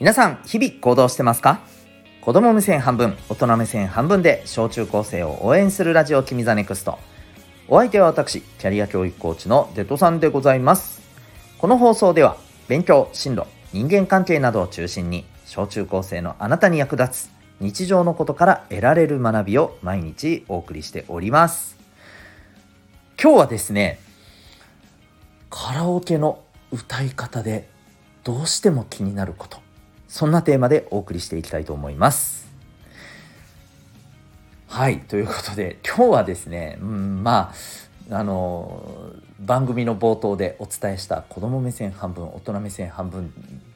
皆さん、日々行動してますか？子供目線半分、大人目線半分で小中高生を応援するラジオ君 THE NEXT。お相手は私、キャリア教育コーチのデトさんでございます。この放送では、勉強、進路、人間関係などを中心に、小中高生のあなたに役立つ日常のことから得られる学びを毎日お送りしております。今日はですね、カラオケの歌い方でどうしても気になることそんなテーマでお送りしていきたいと思います。はいということで今日はですね、うん、まああの番組の冒頭でお伝えした子供目線半分大人目線半分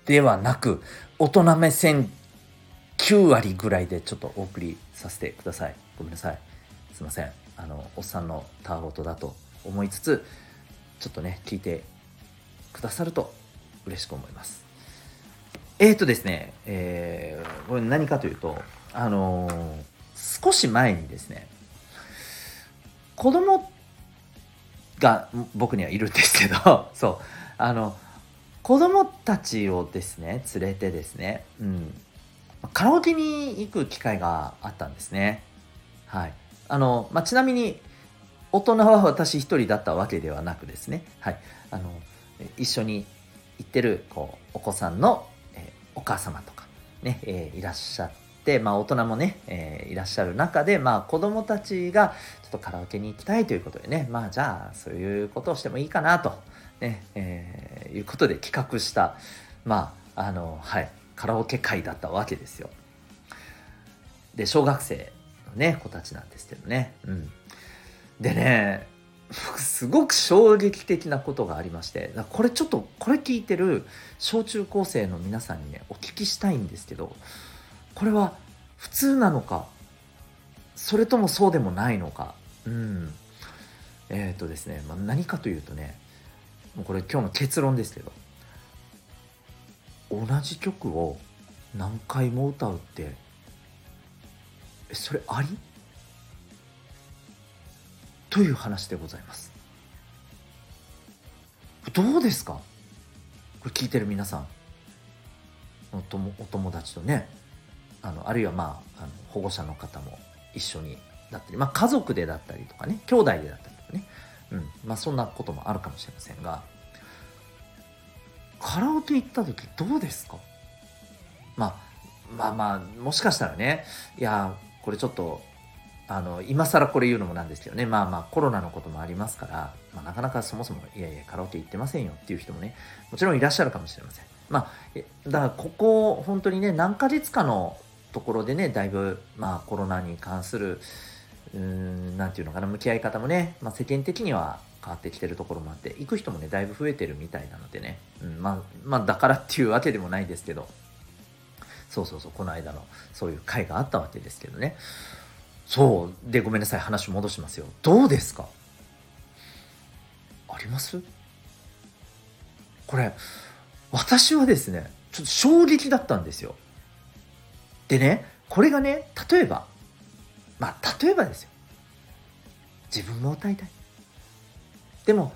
ではなく大人目線9割ぐらいでちょっとお送りさせてください。ごめんなさい。すいません。あのおっさんのたわごとだと思いつつちょっとね聞いてくださると嬉しく思います。えーとですね、えー、これ何かというとあのー少し前にですね子供が僕にはいるんですけど そうあの子供たちをですね連れてですね、うん、カラオケに行く機会があったんですね。はい。あの、まあ、ちなみに大人は私一人だったわけではなくですね、はい、あの一緒に行ってるこうお子さんの、お母様とかね、えーいらっしゃって、まあ、大人もね、えーいらっしゃる中で、まあ、子供たちがちょっとカラオケに行きたいということでねまあじゃあそういうことをしてもいいかなと、ねえーいうことで企画したまああのはいカラオケ会だったわけですよ。で小学生のね子たちなんですけどね。うん、でねすごく衝撃的なことがありましてこれちょっとこれ聞いてる小中高生の皆さんにねお聞きしたいんですけどこれは普通なのかそれともそうでもないのかうん。えっ、とですね、まあ、何かというとねもうこれ今日の結論ですけど同じ曲を何回も歌うってそれあり？という話でございます。どうですか？これ聞いてる皆さんお友お友達とねあのあるいはまああの保護者の方も一緒にだったり、まあ、家族でだったりとかね兄弟でだったりとかね、うん。まあ、そんなこともあるかもしれませんがカラオケ行った時どうですか、まあ、まあまあもしかしたらねいやこれちょっとあの今更これ言うのもなんですけどね。まあまあコロナのこともありますから、まあ、なかなかそもそもいやいやカラオケ行ってませんよっていう人もねもちろんいらっしゃるかもしれません。まあえだからここ本当にね何ヶ月かのところでねだいぶまあコロナに関するうーんなんていうのかな向き合い方もね、まあ、世間的には変わってきてるところもあって行く人もねだいぶ増えてるみたいなのでね、うん、まあまあだからっていうわけでもないですけど。そうそうそうこの間のそういう会があったわけですけどね。そう。でごめんなさい。話戻しますよ。どうですか？あります？これ私はですねちょっと衝撃だったんですよ。でねこれがね例えばまあ例えばですよ。自分も歌いたい。でも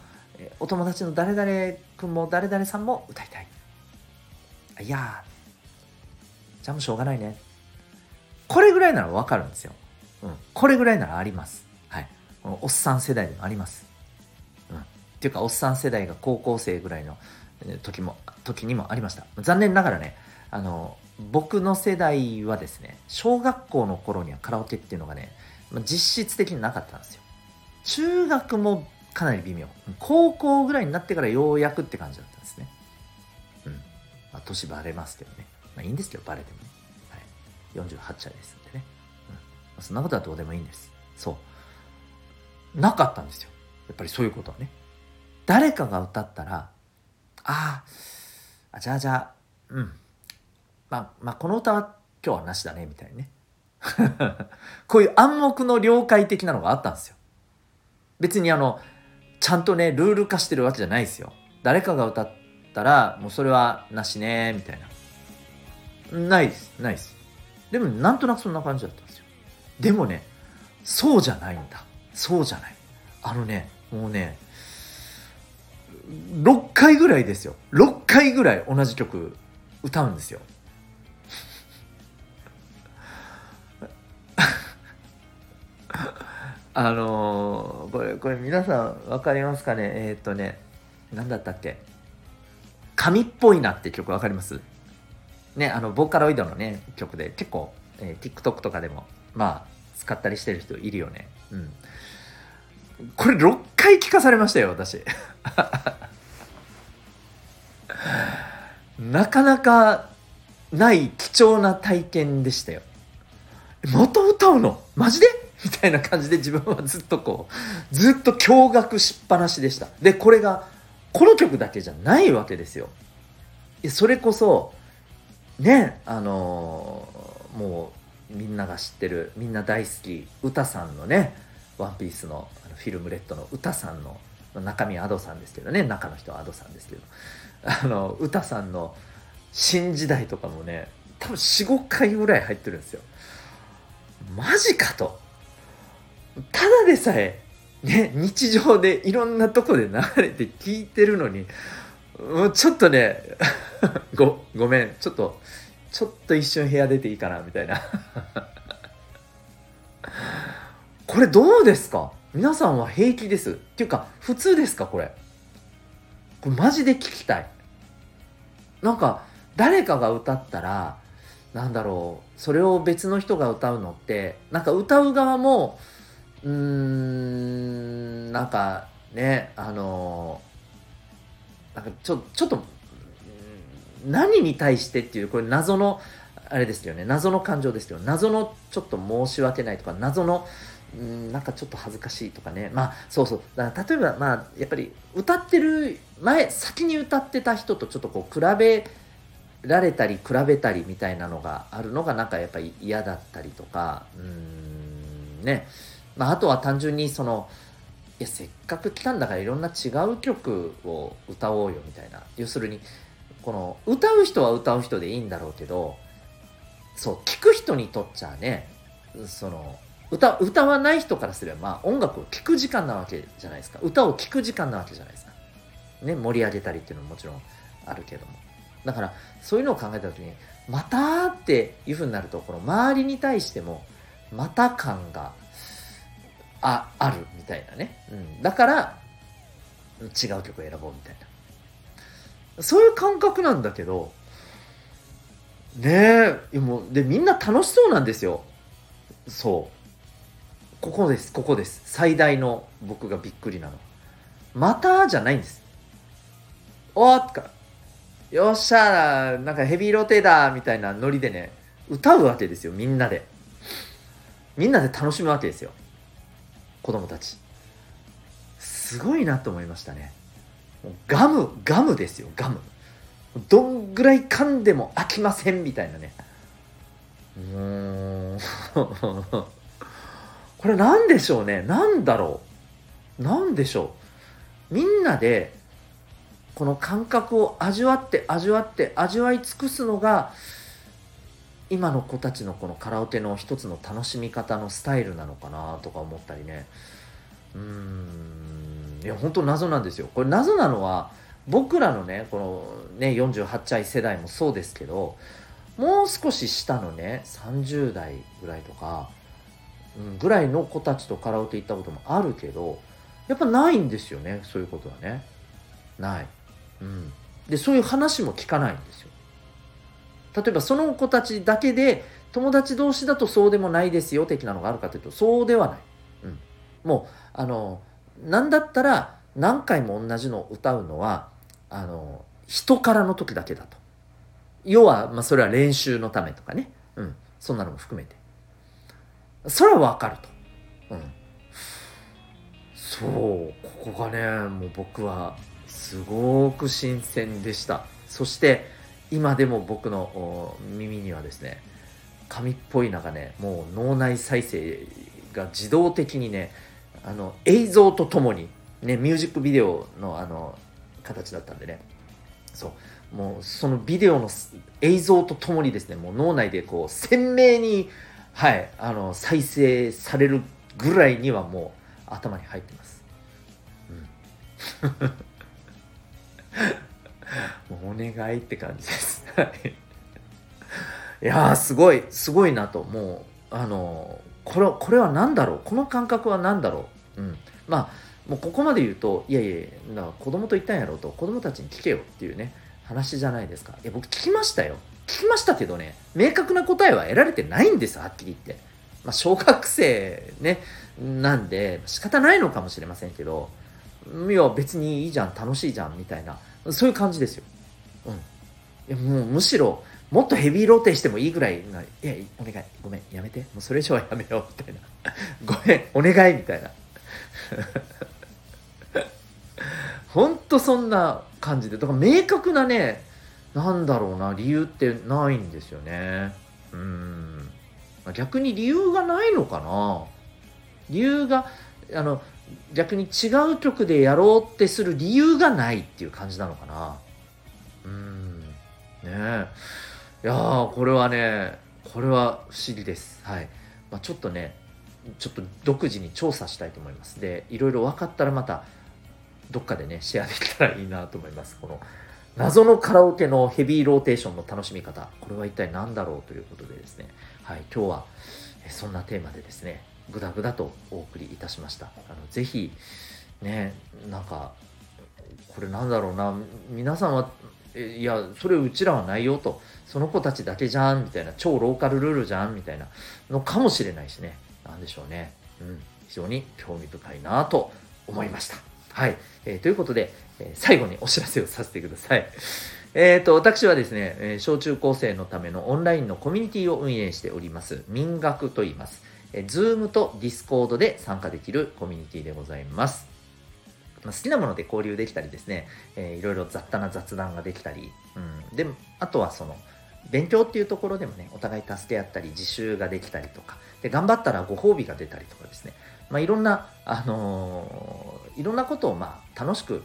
お友達の誰々君も誰々さんも歌いたい。いやじゃあもうしょうがないね。これぐらいならわかるんですよ、うん、これぐらいならあります。はい。このおっさん世代でもあります、うん、っていうかおっさん世代が高校生ぐらいの時も時にもありました。残念ながらねあの僕の世代はですね小学校の頃にはカラオケっていうのがね実質的になかったんですよ。中学もかなり微妙。高校ぐらいになってからようやくって感じだったんですね。うん。まあ年バレますけどね。まあいいんですけどバレてもね、はい、48歳です、そんなことはどうでもいいんです。そう。なかったんですよ。やっぱりそういうことはね。誰かが歌ったらああじゃあじゃあうん。まあまあこの歌は今日はなしだねみたいにね。こういう暗黙の了解的なのがあったんですよ。別にあのちゃんとねルール化してるわけじゃないですよ。誰かが歌ったらもうそれはなしねみたいな。ないですないです。でもなんとなくそんな感じだったんですよ。でもねそうじゃないんだ。そうじゃない。あのねもうね6回ぐらいですよ。6回ぐらい同じ曲歌うんですよ。あのー、これこれ皆さん分かりますかね？えー、っとね何だったっけ「神っぽいな」って曲分かります？ねあのボーカロイドのね曲で結構、えー、TikTok とかでもまあ使ったりしてる人いるよね。うん。これ6回聞かされましたよ私。なかなかない貴重な体験でしたよ。また歌うの？マジで？みたいな感じで自分はずっとこうずっと驚愕しっぱなしでした。でこれがこの曲だけじゃないわけですよ。それこそねあのー、もうみんなが知ってるみんな大好き歌さんのね「ワンピースのフィルムレッドの歌さんの中身は Ado さんですけどね中の人は Ado さんですけど。あの歌さんの新時代とかもね多分45回ぐらい入ってるんですよ。マジかと。ただでさえね日常でいろんなとこで流れて聞いてるのにちょっとね ごごめんちょっとちょっと一瞬部屋出ていいかなみたいな。これどうですか？皆さんは平気です。っていうか普通ですかこれ？これマジで聞きたい。なんか誰かが歌ったらなんだろうそれを別の人が歌うのってなんか歌う側もうーんなんかねあのなんかちょちょっと何に対してっていうこれ謎のあれですよね。謎の感情ですけど謎のちょっと申し訳ないとか謎のんなんかちょっと恥ずかしいとかね。まあそうそう。だから例えばまあやっぱり歌ってる前先に歌ってた人とちょっとこう比べられたり比べたりみたいなのがあるのがなんかやっぱり嫌だったりとか。うんね。まああとは単純にそのいやせっかく来たんだからいろんな違う曲を歌おうよみたいな。要するにこの歌う人は歌う人でいいんだろうけどそう聞く人にとっちゃねその歌歌わない人からすれば、まあ、音楽を聴く時間なわけじゃないですか。歌を聴く時間なわけじゃないですか、ね、盛り上げたりっていうのももちろんあるけども。だからそういうのを考えた時にまたっていうふうになるとこの周りに対してもまた感がああるみたいなね、うん、だから違う曲選ぼうみたいな。そういう感覚なんだけどねえもうでみんな楽しそうなんですよ。そう。ここですここです。最大の僕がびっくりなの。またじゃないんです。おーっか。よっしゃーなんかヘビーロテーだみたいなノリでね歌うわけですよみんなで。みんなで楽しむわけですよ。子供たち。すごいなと思いましたね。ガムガムですよガム。どんぐらい噛んでも飽きませんみたいなね。うーん。これ何でしょうね？何だろう？何でしょう？みんなでこの感覚を味わって味わって味わい尽くすのが今の子たちのこのカラオケの一つの楽しみ方のスタイルなのかなとか思ったりね。うーん。いや本当謎なんですよ。これ謎なのは僕らのねこのね48歳世代もそうですけどもう少し下のね30代ぐらいとかぐらいの子たちとカラオケ行ったこともあるけどやっぱないんですよねそういうことはね。ない、うん、でそういう話も聞かないんですよ。例えばその子たちだけで友達同士だとそうでもないですよ的なのがあるかというとそうではない、うん、もうあの何だったら何回も同じのを歌うのはあの人からの時だけだと要は、まあ、それは練習のためとかね、うん、そんなのも含めてそれはわかると。うん。そう、ここがね、もう僕はすごく新鮮でした。そして、今でも僕の耳にはですね、紙っぽい中ね、もう脳内再生が自動的にね、あの、映像とともに、ね、ミュージックビデオのあの、形だったんでね、そう、もうそのビデオの映像とともにですね、もう脳内でこう鮮明にはい、あの再生されるぐらいにはもう頭に入ってます。うん、もうお願いって感じです。いやーすごいすごいなと。もうあのこれこれは何だろう？この感覚は何だろう、うん、まあもうここまで言うといやいやだから子供と言ったんやろうと子供たちに聞けよっていうね話じゃないですか。いや僕聞きましたよ。聞きましたけどね明確な答えは得られてないんですはっきり言って、まあ、小学生ねなんで仕方ないのかもしれませんけどいや別にいいじゃん楽しいじゃんみたいなそういう感じですよ、うん、いやもうむしろもっとヘビーローテしてもいいぐらいな、いや、お願い、ごめん、やめて、もうそれ以上はやめよう、みたいな。ごめん、お願い、みたいな。ほんとそんな感じで、だから明確なね、なんだろうな、理由ってないんですよね。うん。逆に理由がないのかな理由が、あの、逆に違う曲でやろうってする理由がないっていう感じなのかな。うん。ねえ。いやー、これはね、これは不思議です。はい。まあ、ちょっとね、ちょっと独自に調査したいと思います。で、いろいろ分かったらまた、どっかでね、シェアできたらいいなと思います。この、謎のカラオケのヘビーローテーションの楽しみ方。これは一体何だろうということでですね。はい、今日は、そんなテーマでですね、ぐだぐだとお送りいたしました。あのぜひ、ね、なんか、これなんだろうな、皆さんは、いや、それうちらはないよと、その子たちだけじゃん、みたいな、超ローカルルールじゃん、みたいなのかもしれないしね。なんでしょうね。うん、非常に興味深いなと思いました。はい。えー、ということで、えー、最後にお知らせをさせてください。えっ、ー、と、私はですね、え小中高生のためのオンラインのコミュニティを運営しております、民学と言います。えー、Zoom と Discord で参加できるコミュニティでございます。まあ、好きなもので交流できたりですね、えー、いろいろ雑多な雑談ができたり、うん、で、あとはその、勉強っていうところでもね、お互い助け合ったり、自習ができたりとか、で、頑張ったらご褒美が出たりとかですね、まあ、いろんな、あのー、いろんなことを、まあ、楽しく、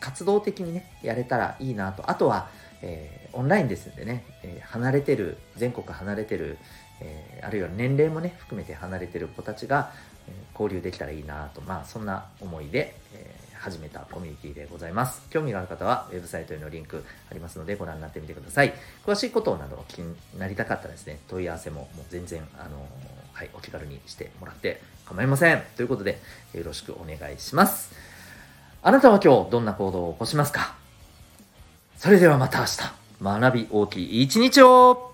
活動的にね、やれたらいいなと。あとは、えー、オンラインですんでね、えー、離れてる、全国離れてる、えー、あるいは年齢もね、含めて離れてる子たちが、交流できたらいいなと、まあ、そんな思いで、え始めたコミュニティでございます。興味がある方は、ウェブサイトへのリンクありますので、ご覧になってみてください。詳しいことなどお気になりたかったらですね、問い合わせももう全然、あのはい、お気軽にしてもらって構いません。ということで、よろしくお願いします。あなたは今日どんな行動を起こしますか？それではまた明日、学び大きい一日を